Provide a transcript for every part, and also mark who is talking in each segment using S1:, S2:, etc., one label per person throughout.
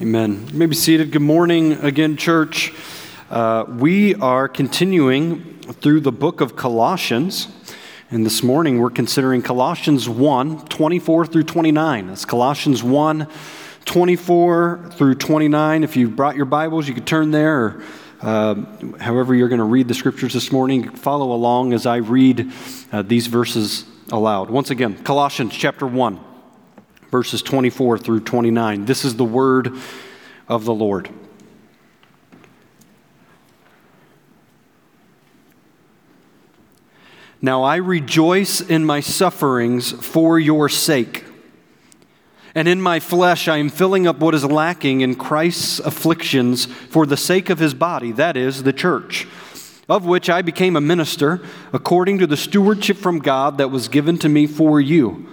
S1: Amen. You may be seated. Good morning again, church. Uh, we are continuing through the book of Colossians. And this morning we're considering Colossians 1 24 through 29. That's Colossians 1 24 through 29. If you brought your Bibles, you could turn there, or uh, however you're going to read the scriptures this morning, follow along as I read uh, these verses aloud. Once again, Colossians chapter 1 verses 24 through 29. This is the word of the Lord. Now I rejoice in my sufferings for your sake. And in my flesh I am filling up what is lacking in Christ's afflictions for the sake of his body, that is, the church, of which I became a minister according to the stewardship from God that was given to me for you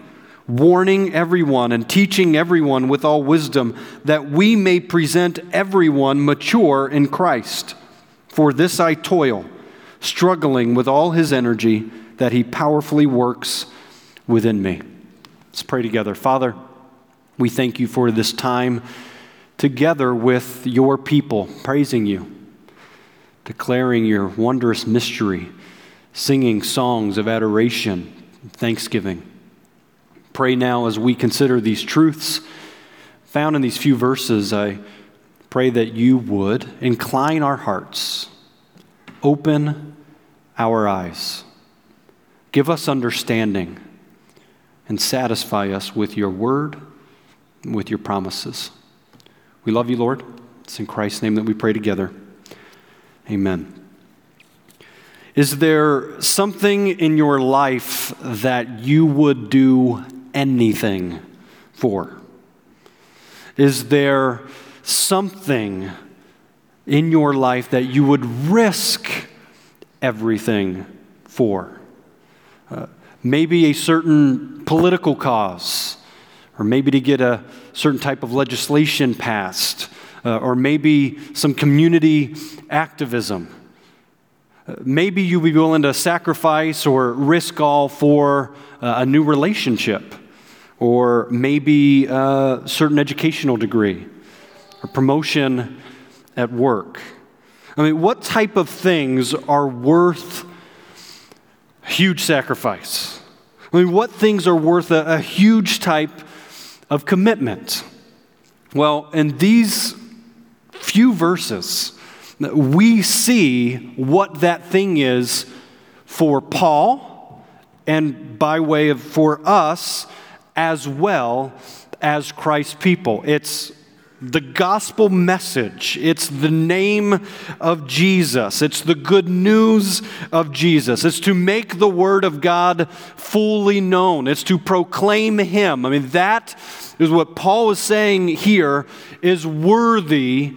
S1: warning everyone and teaching everyone with all wisdom, that we may present everyone mature in Christ. For this I toil, struggling with all his energy that he powerfully works within me. Let's pray together. Father, we thank you for this time together with your people, praising you, declaring your wondrous mystery, singing songs of adoration, thanksgiving. Pray now as we consider these truths found in these few verses. I pray that you would incline our hearts, open our eyes, give us understanding, and satisfy us with your word, with your promises. We love you, Lord. It's in Christ's name that we pray together. Amen. Is there something in your life that you would do anything for? Is there something in your life that you would risk everything for? Uh, maybe a certain political cause, or maybe to get a certain type of legislation passed, uh, or maybe some community activism. Uh, maybe you'd be willing to sacrifice or risk all for uh, a new relationship or maybe a certain educational degree or promotion at work. I mean, what type of things are worth huge sacrifice? I mean, what things are worth a, a huge type of commitment? Well, in these few verses, we see what that thing is for Paul and by way of for us as well as Christ's people. It's the gospel message. It's the name of Jesus. It's the good news of Jesus. It's to make the word of God fully known. It's to proclaim him. I mean, that is what Paul is saying here is worthy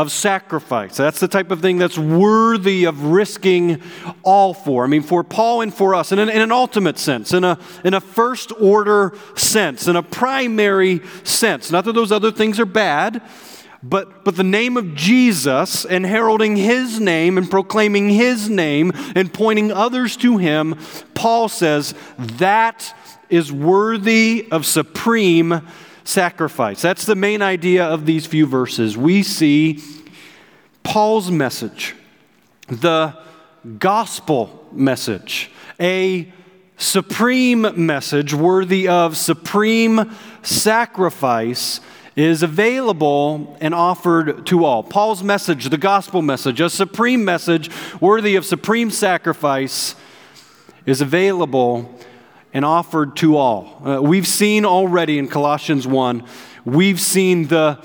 S1: of sacrifice. That's the type of thing that's worthy of risking all for. I mean, for Paul and for us, in an, in an ultimate sense, in a, in a first order sense, in a primary sense. Not that those other things are bad, but, but the name of Jesus and heralding his name and proclaiming his name and pointing others to him, Paul says that is worthy of supreme sacrifice. That's the main idea of these few verses. We see Paul's message, the gospel message, a supreme message worthy of supreme sacrifice is available and offered to all. Paul's message, the gospel message, a supreme message worthy of supreme sacrifice, is available and offered to all. Uh, we've seen already in Colossians 1, we've seen the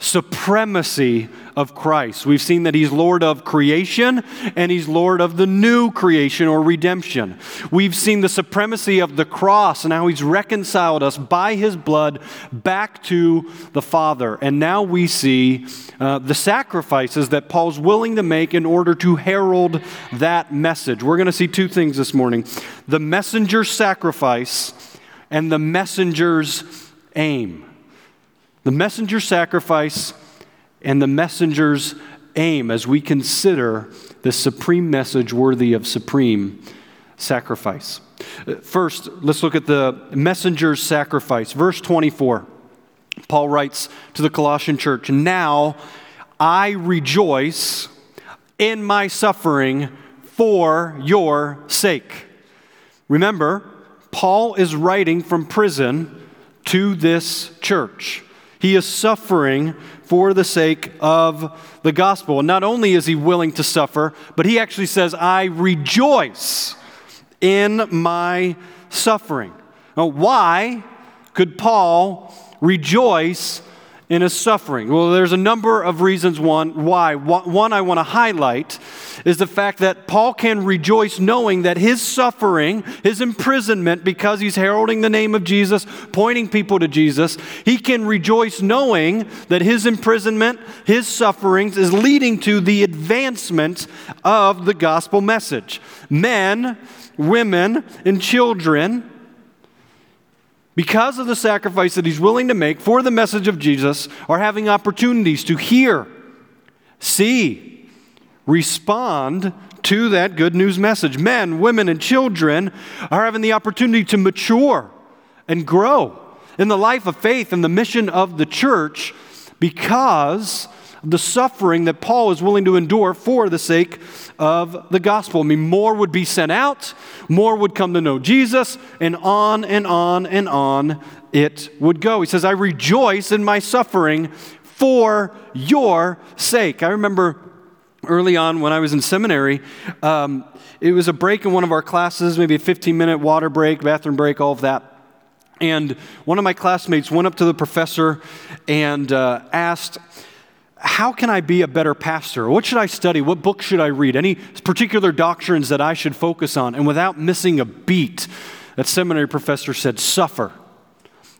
S1: supremacy of Christ. We've seen that he's Lord of creation and he's Lord of the new creation or redemption. We've seen the supremacy of the cross and how he's reconciled us by his blood back to the Father. And now we see uh, the sacrifices that Paul's willing to make in order to herald that message. We're going to see two things this morning the messenger's sacrifice and the messenger's aim. The messenger's sacrifice and the messenger's aim as we consider the supreme message worthy of supreme sacrifice. First, let's look at the messenger's sacrifice. Verse 24. Paul writes to the Colossian church, Now I rejoice in my suffering for your sake. Remember, Paul is writing from prison to this church. He is suffering for the sake of the gospel. And not only is he willing to suffer, but he actually says, I rejoice in my suffering. Now, why could Paul rejoice in his suffering? Well, there's a number of reasons one, why. One I want to highlight is the fact that Paul can rejoice knowing that his suffering, his imprisonment, because he's heralding the name of Jesus, pointing people to Jesus, he can rejoice knowing that his imprisonment, his sufferings, is leading to the advancement of the gospel message. Men, women, and children because of the sacrifice that he's willing to make for the message of Jesus, are having opportunities to hear, see, respond to that good news message. Men, women, and children are having the opportunity to mature and grow in the life of faith and the mission of the church because the suffering that Paul is willing to endure for the sake of the gospel. I mean, more would be sent out, more would come to know Jesus, and on and on and on it would go. He says, I rejoice in my suffering for your sake. I remember early on when I was in seminary, um, it was a break in one of our classes, maybe a 15 minute water break, bathroom break, all of that. And one of my classmates went up to the professor and uh, asked, how can I be a better pastor? What should I study? What book should I read? Any particular doctrines that I should focus on? And without missing a beat, that seminary professor said, suffer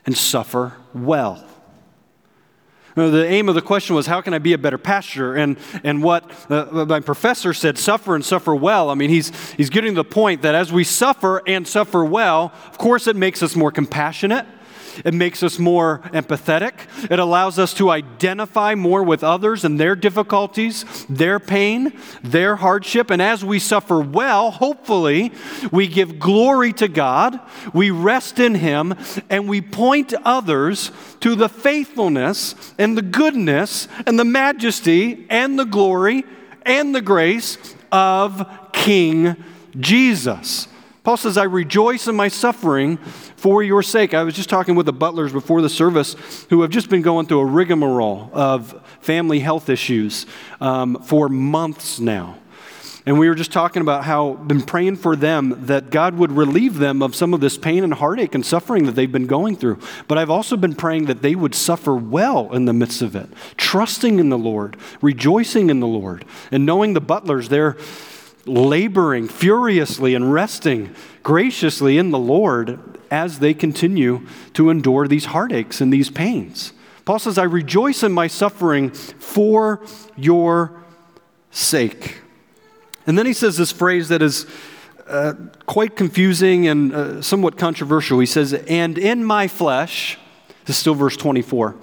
S1: and suffer well. The aim of the question was, how can I be a better pastor? And, and what uh, my professor said, suffer and suffer well. I mean, he's, he's getting the point that as we suffer and suffer well, of course, it makes us more compassionate. It makes us more empathetic. It allows us to identify more with others and their difficulties, their pain, their hardship. And as we suffer well, hopefully, we give glory to God, we rest in Him, and we point others to the faithfulness and the goodness and the majesty and the glory and the grace of King Jesus. Paul says, I rejoice in my suffering for your sake. I was just talking with the butlers before the service who have just been going through a rigmarole of family health issues um, for months now. And we were just talking about how been praying for them that God would relieve them of some of this pain and heartache and suffering that they've been going through. But I've also been praying that they would suffer well in the midst of it, trusting in the Lord, rejoicing in the Lord, and knowing the butlers, they're laboring furiously and resting graciously in the Lord as they continue to endure these heartaches and these pains. Paul says, I rejoice in my suffering for your sake. And then he says this phrase that is uh, quite confusing and uh, somewhat controversial. He says, And in my flesh, this is still verse 24,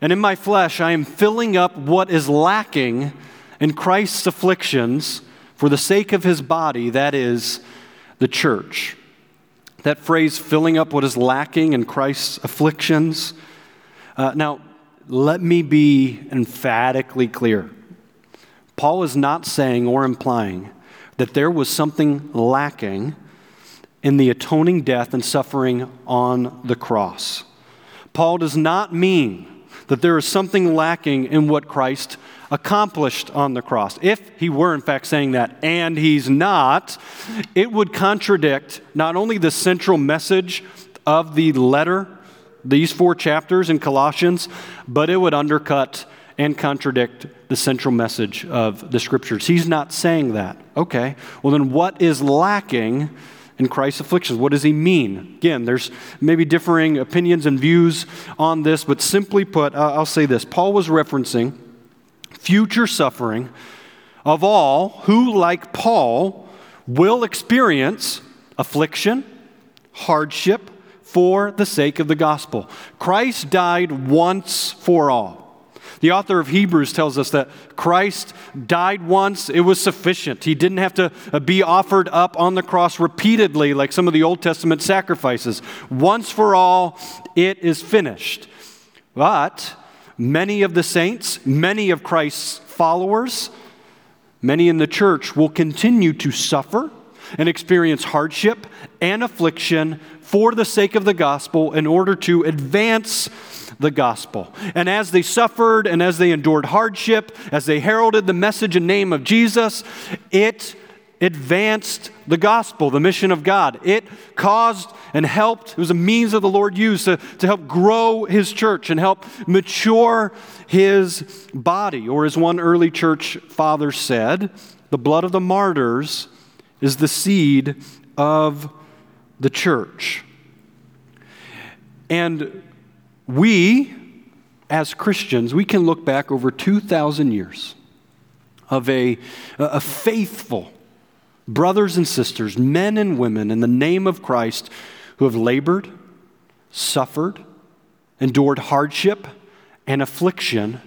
S1: and in my flesh I am filling up what is lacking in Christ's afflictions for the sake of his body, that is, the church. That phrase, filling up what is lacking in Christ's afflictions. Uh, now, let me be emphatically clear. Paul is not saying or implying that there was something lacking in the atoning death and suffering on the cross. Paul does not mean that there is something lacking in what Christ accomplished on the cross. If he were, in fact, saying that, and he's not, it would contradict not only the central message of the letter these four chapters in Colossians, but it would undercut and contradict the central message of the scriptures. He's not saying that. Okay, well, then what is lacking in Christ's afflictions? What does he mean? Again, there's maybe differing opinions and views on this, but simply put, I'll say this Paul was referencing future suffering of all who, like Paul, will experience affliction, hardship for the sake of the gospel. Christ died once for all. The author of Hebrews tells us that Christ died once, it was sufficient. He didn't have to uh, be offered up on the cross repeatedly like some of the Old Testament sacrifices. Once for all, it is finished. But many of the saints, many of Christ's followers, many in the church will continue to suffer and experience hardship and affliction for the sake of the gospel in order to advance the gospel. And as they suffered and as they endured hardship, as they heralded the message and name of Jesus, it advanced the gospel, the mission of God. It caused and helped, it was a means that the Lord used to, to help grow his church and help mature his body. Or as one early church father said, the blood of the martyrs is the seed of the church. And we, as Christians, we can look back over 2,000 years of a, a faithful brothers and sisters, men and women, in the name of Christ, who have labored, suffered, endured hardship and affliction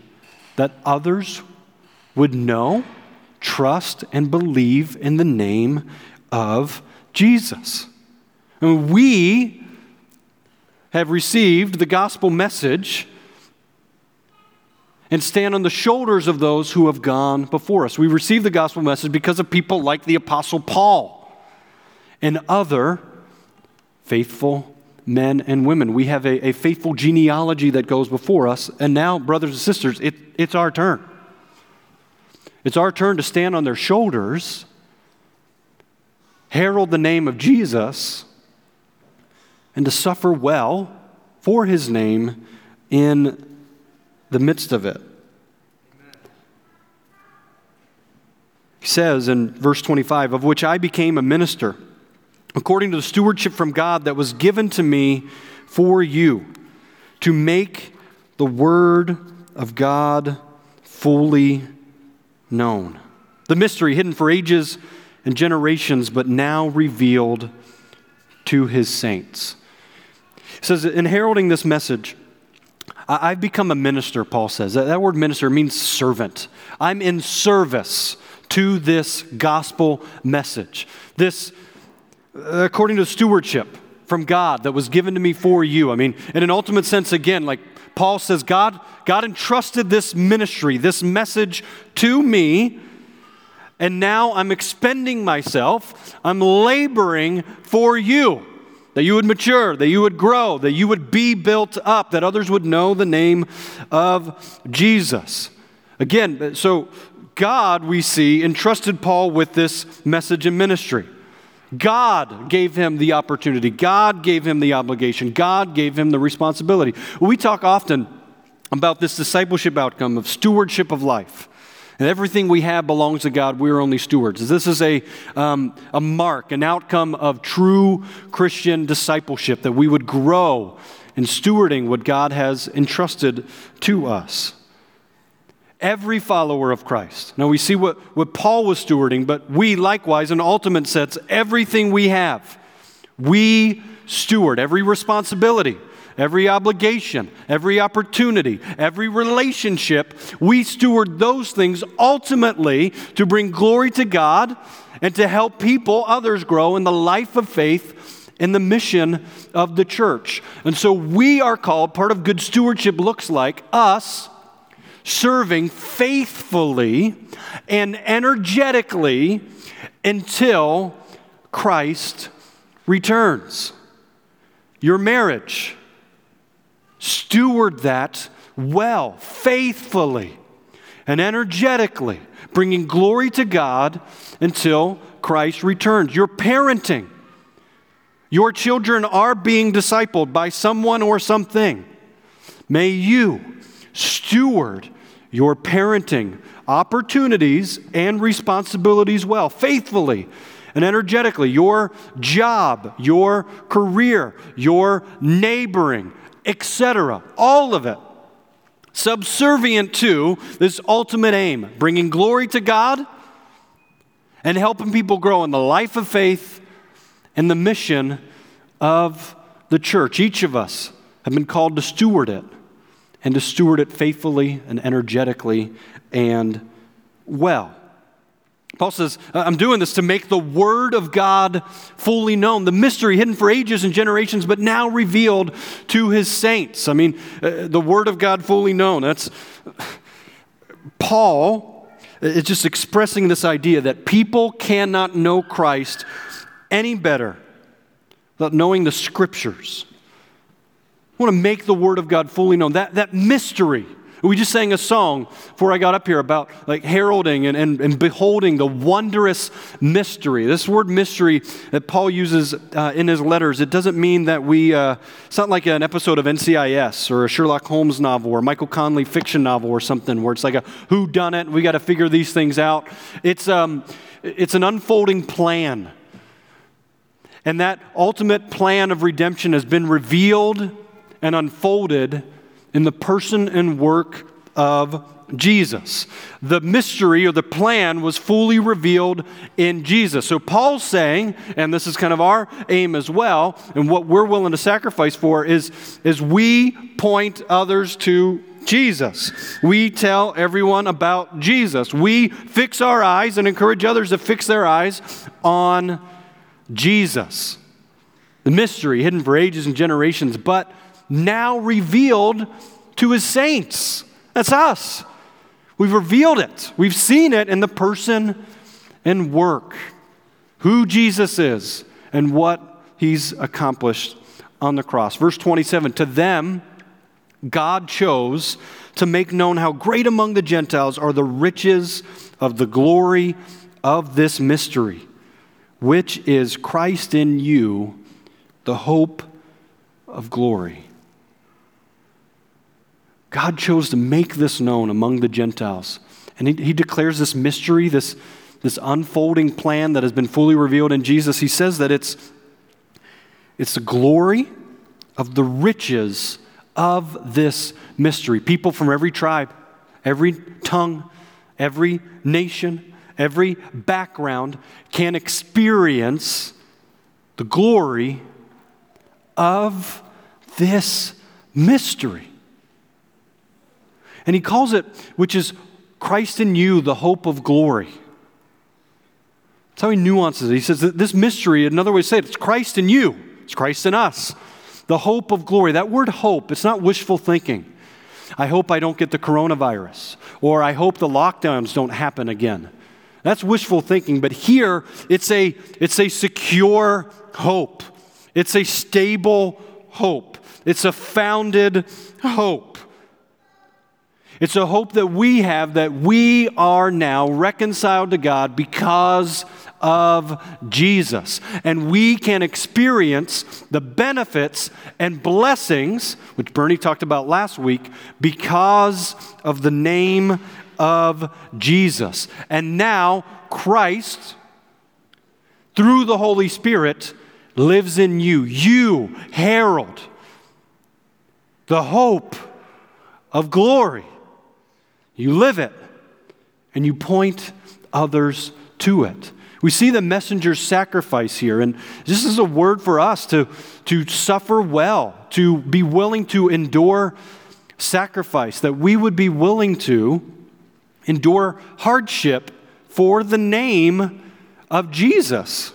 S1: that others would know, trust, and believe in the name of Jesus. And we have received the gospel message and stand on the shoulders of those who have gone before us. We receive the gospel message because of people like the Apostle Paul and other faithful men and women. We have a, a faithful genealogy that goes before us, and now, brothers and sisters, it, it's our turn. It's our turn to stand on their shoulders, herald the name of Jesus, and to suffer well for his name in the midst of it. He says in verse 25, of which I became a minister, according to the stewardship from God that was given to me for you, to make the word of God fully known. The mystery hidden for ages and generations, but now revealed to his saints. Says, in heralding this message, I've become a minister, Paul says. That, That word minister means servant. I'm in service to this gospel message. This, uh, according to stewardship from God that was given to me for you. I mean, in an ultimate sense, again, like Paul says, God, God entrusted this ministry, this message to me, and now I'm expending myself. I'm laboring for you that you would mature, that you would grow, that you would be built up, that others would know the name of Jesus. Again, so God, we see, entrusted Paul with this message and ministry. God gave him the opportunity. God gave him the obligation. God gave him the responsibility. We talk often about this discipleship outcome of stewardship of life. And everything we have belongs to God. We're only stewards. This is a, um, a mark, an outcome of true Christian discipleship, that we would grow in stewarding what God has entrusted to us. Every follower of Christ. Now we see what, what Paul was stewarding, but we likewise, in ultimate sense, everything we have, we steward every responsibility every obligation, every opportunity, every relationship, we steward those things ultimately to bring glory to God and to help people, others grow in the life of faith in the mission of the church. And so we are called, part of good stewardship looks like us serving faithfully and energetically until Christ returns. Your marriage, Steward that well, faithfully, and energetically, bringing glory to God until Christ returns. Your parenting, Your children are being discipled by someone or something. May you steward your parenting opportunities and responsibilities well, faithfully and energetically. Your job, your career, your neighboring, etc. All of it subservient to this ultimate aim bringing glory to God and helping people grow in the life of faith and the mission of the church. Each of us have been called to steward it and to steward it faithfully and energetically and well. Paul says, I'm doing this to make the Word of God fully known, the mystery hidden for ages and generations, but now revealed to His saints. I mean, uh, the Word of God fully known. That's Paul is just expressing this idea that people cannot know Christ any better without knowing the Scriptures. I want to make the Word of God fully known. That, that mystery we just sang a song before I got up here about like heralding and, and, and beholding the wondrous mystery. This word mystery that Paul uses uh, in his letters, it doesn't mean that we, uh, it's not like an episode of NCIS or a Sherlock Holmes novel or Michael Connelly fiction novel or something where it's like a who done it, we got to figure these things out. It's, um, it's an unfolding plan. And that ultimate plan of redemption has been revealed and unfolded in the person and work of Jesus. The mystery or the plan was fully revealed in Jesus. So Paul's saying, and this is kind of our aim as well, and what we're willing to sacrifice for is, is we point others to Jesus. We tell everyone about Jesus. We fix our eyes and encourage others to fix their eyes on Jesus. The mystery hidden for ages and generations, but now revealed to his saints. That's us. We've revealed it, we've seen it in the person and work, who Jesus is, and what he's accomplished on the cross. Verse 27 To them, God chose to make known how great among the Gentiles are the riches of the glory of this mystery, which is Christ in you, the hope of glory. God chose to make this known among the Gentiles. And he, he declares this mystery, this, this unfolding plan that has been fully revealed in Jesus. He says that it's, it's the glory of the riches of this mystery. People from every tribe, every tongue, every nation, every background can experience the glory of this mystery. And he calls it, which is Christ in you, the hope of glory. That's how he nuances it. He says that this mystery, another way to say it, it's Christ in you, it's Christ in us. The hope of glory. That word hope, it's not wishful thinking. I hope I don't get the coronavirus, or I hope the lockdowns don't happen again. That's wishful thinking, but here it's a, it's a secure hope. It's a stable hope. It's a founded hope. It's a hope that we have that we are now reconciled to God because of Jesus. And we can experience the benefits and blessings, which Bernie talked about last week, because of the name of Jesus. And now Christ, through the Holy Spirit, lives in you. You herald the hope of glory. You live it, and you point others to it. We see the messenger's sacrifice here, and this is a word for us to, to suffer well, to be willing to endure sacrifice, that we would be willing to endure hardship for the name of Jesus.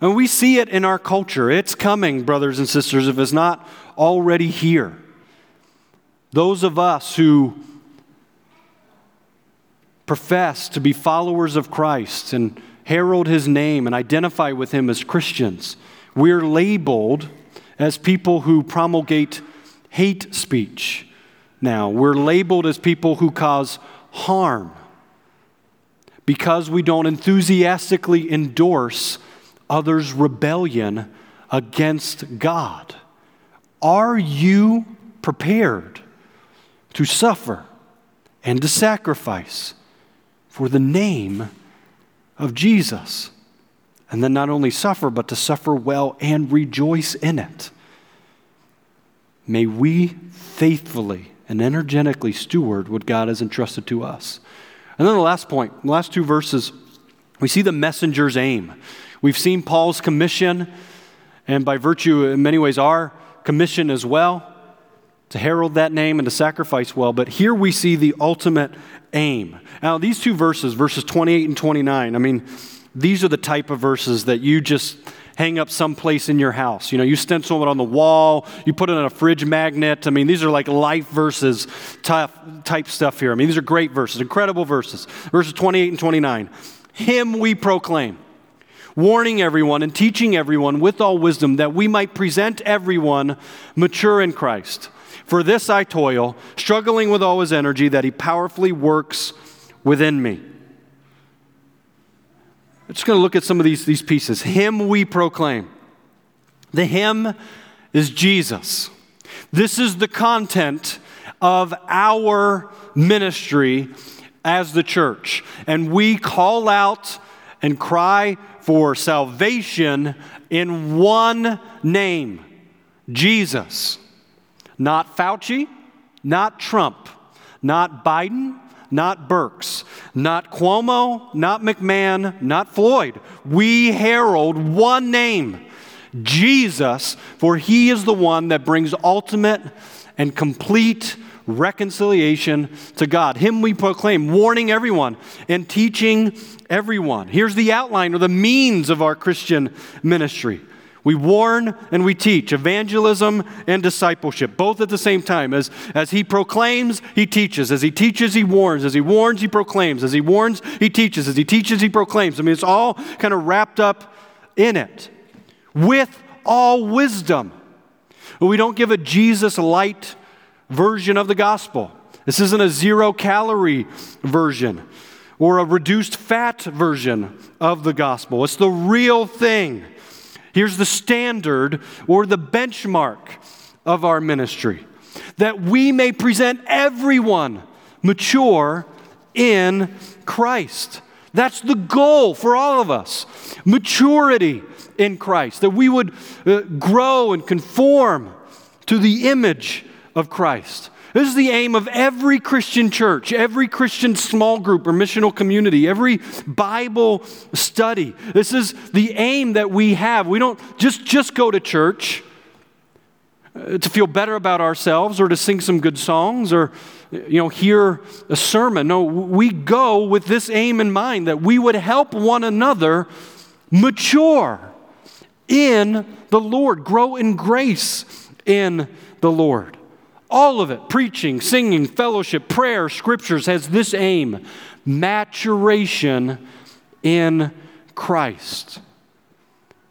S1: And we see it in our culture. It's coming, brothers and sisters, if it's not already here. Those of us who profess to be followers of Christ and herald his name and identify with him as Christians, we're labeled as people who promulgate hate speech now. We're labeled as people who cause harm because we don't enthusiastically endorse others' rebellion against God. Are you prepared to suffer and to sacrifice for the name of Jesus? And then not only suffer, but to suffer well and rejoice in it. May we faithfully and energetically steward what God has entrusted to us. And then the last point, the last two verses, we see the messenger's aim. We've seen Paul's commission, and by virtue, in many ways, our commission as well to herald that name and to sacrifice well. But here we see the ultimate aim. Now, these two verses, verses 28 and 29, I mean, these are the type of verses that you just hang up someplace in your house. You know, you stencil it on the wall, you put it on a fridge magnet. I mean, these are like life verses type, type stuff here. I mean, these are great verses, incredible verses. Verses 28 and 29. Him we proclaim, warning everyone and teaching everyone with all wisdom that we might present everyone mature in Christ. For this I toil, struggling with all his energy that he powerfully works within me. I'm just going to look at some of these, these pieces. Him we proclaim. The hymn is Jesus. This is the content of our ministry as the church. And we call out and cry for salvation in one name Jesus. Not Fauci, not Trump, not Biden, not Birx, not Cuomo, not McMahon, not Floyd. We herald one name Jesus, for he is the one that brings ultimate and complete reconciliation to God. Him we proclaim, warning everyone and teaching everyone. Here's the outline or the means of our Christian ministry. We warn and we teach evangelism and discipleship, both at the same time. As, as he proclaims, he teaches. As he teaches, he warns. As he warns, he proclaims. As he warns, he teaches. As he teaches, he proclaims. I mean, it's all kind of wrapped up in it with all wisdom. We don't give a Jesus light version of the gospel. This isn't a zero calorie version or a reduced fat version of the gospel. It's the real thing. Here's the standard or the benchmark of our ministry that we may present everyone mature in Christ. That's the goal for all of us maturity in Christ, that we would uh, grow and conform to the image of Christ. This is the aim of every Christian church, every Christian small group or missional community, every Bible study. This is the aim that we have. We don't just, just go to church uh, to feel better about ourselves or to sing some good songs or you know hear a sermon. No, we go with this aim in mind that we would help one another mature in the Lord, grow in grace in the Lord. All of it, preaching, singing, fellowship, prayer, scriptures, has this aim maturation in Christ.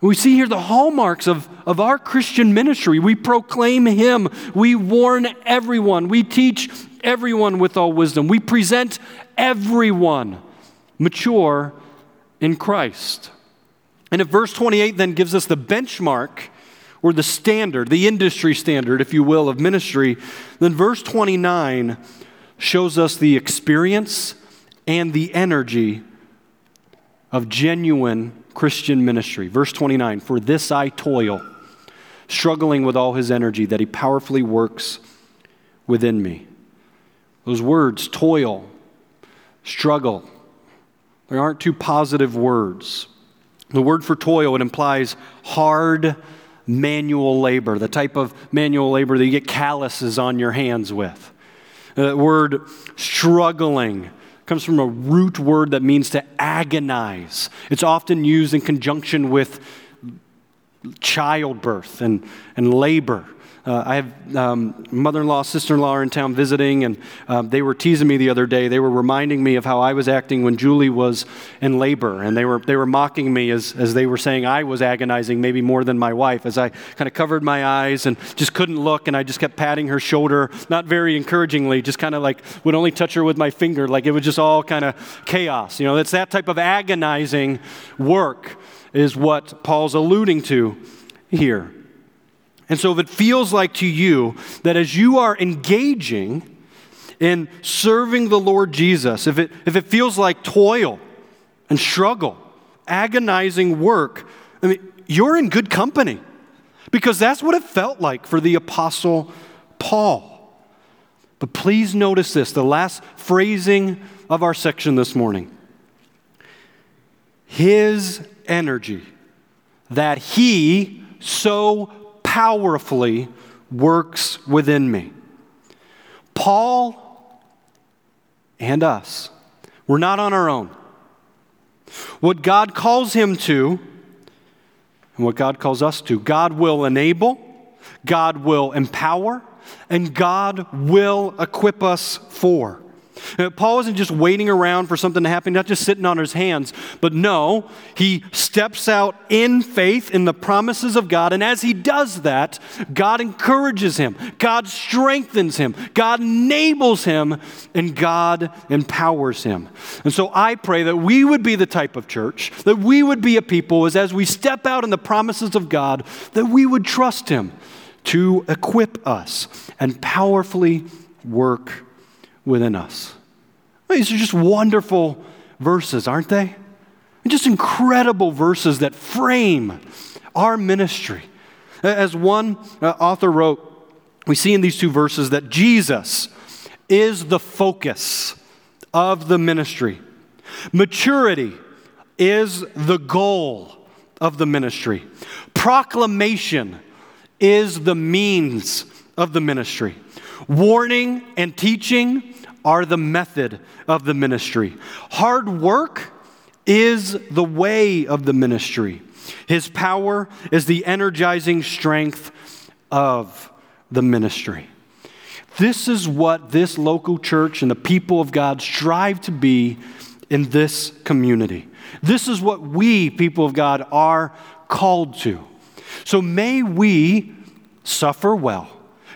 S1: We see here the hallmarks of, of our Christian ministry. We proclaim Him, we warn everyone, we teach everyone with all wisdom, we present everyone mature in Christ. And if verse 28 then gives us the benchmark or the standard, the industry standard, if you will, of ministry, then verse 29 shows us the experience and the energy of genuine Christian ministry. Verse 29 For this I toil, struggling with all his energy, that he powerfully works within me. Those words, toil, struggle, they aren't two positive words. The word for toil, it implies hard, manual labor, the type of manual labor that you get calluses on your hands with. Uh, the word struggling comes from a root word that means to agonize. It's often used in conjunction with childbirth and, and labor. Uh, I have um, mother-in-law, sister-in-law are in town visiting, and um, they were teasing me the other day. They were reminding me of how I was acting when Julie was in labor, and they were they were mocking me as as they were saying I was agonizing, maybe more than my wife, as I kind of covered my eyes and just couldn't look, and I just kept patting her shoulder, not very encouragingly, just kind of like would only touch her with my finger, like it was just all kind of chaos. You know, it's that type of agonizing work is what Paul's alluding to here. And so, if it feels like to you that as you are engaging in serving the Lord Jesus, if it, if it feels like toil and struggle, agonizing work, I mean, you're in good company because that's what it felt like for the Apostle Paul. But please notice this the last phrasing of our section this morning. His energy that he so powerfully works within me. Paul and us, we're not on our own. What God calls him to, and what God calls us to, God will enable, God will empower, and God will equip us for. Uh, Paul isn't just waiting around for something to happen, not just sitting on his hands, but no, he steps out in faith in the promises of God. And as he does that, God encourages him, God strengthens him, God enables him, and God empowers him. And so I pray that we would be the type of church, that we would be a people as, as we step out in the promises of God, that we would trust him to equip us and powerfully work within us. These are just wonderful verses, aren't they? Just incredible verses that frame our ministry. As one uh, author wrote, we see in these two verses that Jesus is the focus of the ministry. Maturity is the goal of the ministry. Proclamation is the means of the ministry. Warning and teaching are the method of the ministry. Hard work is the way of the ministry. His power is the energizing strength of the ministry. This is what this local church and the people of God strive to be in this community. This is what we, people of God, are called to. So may we suffer well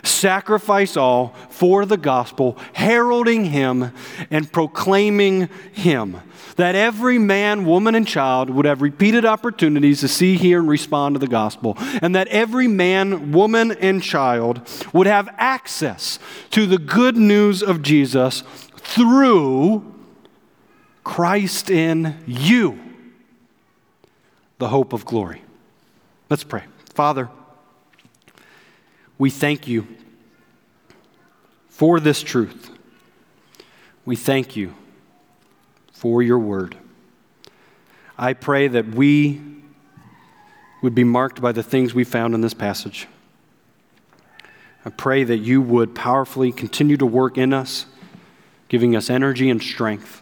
S1: sacrifice all for the gospel, heralding him and proclaiming him. That every man, woman, and child would have repeated opportunities to see, hear, and respond to the gospel. And that every man, woman, and child would have access to the good news of Jesus through Christ in you, the hope of glory. Let's pray. Father, we thank you for this truth. We thank you for your word. I pray that we would be marked by the things we found in this passage. I pray that you would powerfully continue to work in us, giving us energy and strength.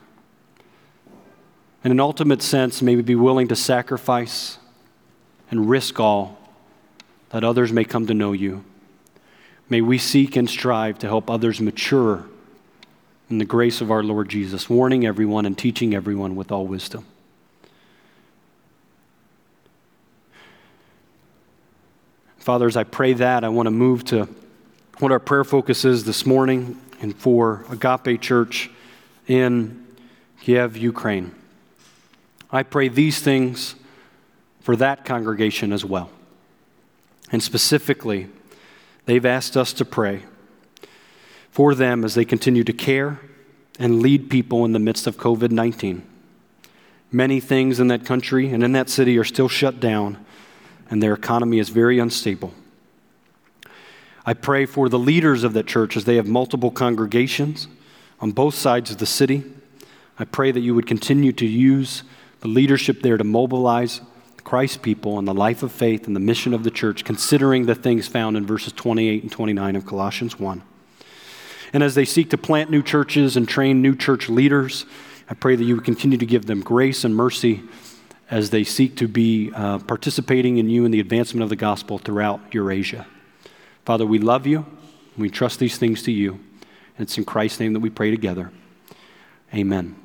S1: In an ultimate sense, may we be willing to sacrifice and risk all that others may come to know you. May we seek and strive to help others mature in the grace of our Lord Jesus, warning everyone and teaching everyone with all wisdom. Father, as I pray that, I want to move to what our prayer focus is this morning and for Agape Church in Kiev, Ukraine. I pray these things for that congregation as well. And specifically, They've asked us to pray for them as they continue to care and lead people in the midst of COVID 19. Many things in that country and in that city are still shut down, and their economy is very unstable. I pray for the leaders of that church as they have multiple congregations on both sides of the city. I pray that you would continue to use the leadership there to mobilize Christ's people and the life of faith and the mission of the church, considering the things found in verses 28 and 29 of Colossians 1. And as they seek to plant new churches and train new church leaders, I pray that you would continue to give them grace and mercy as they seek to be uh, participating in you in the advancement of the gospel throughout Eurasia. Father, we love you. We trust these things to you. And it's in Christ's name that we pray together. Amen.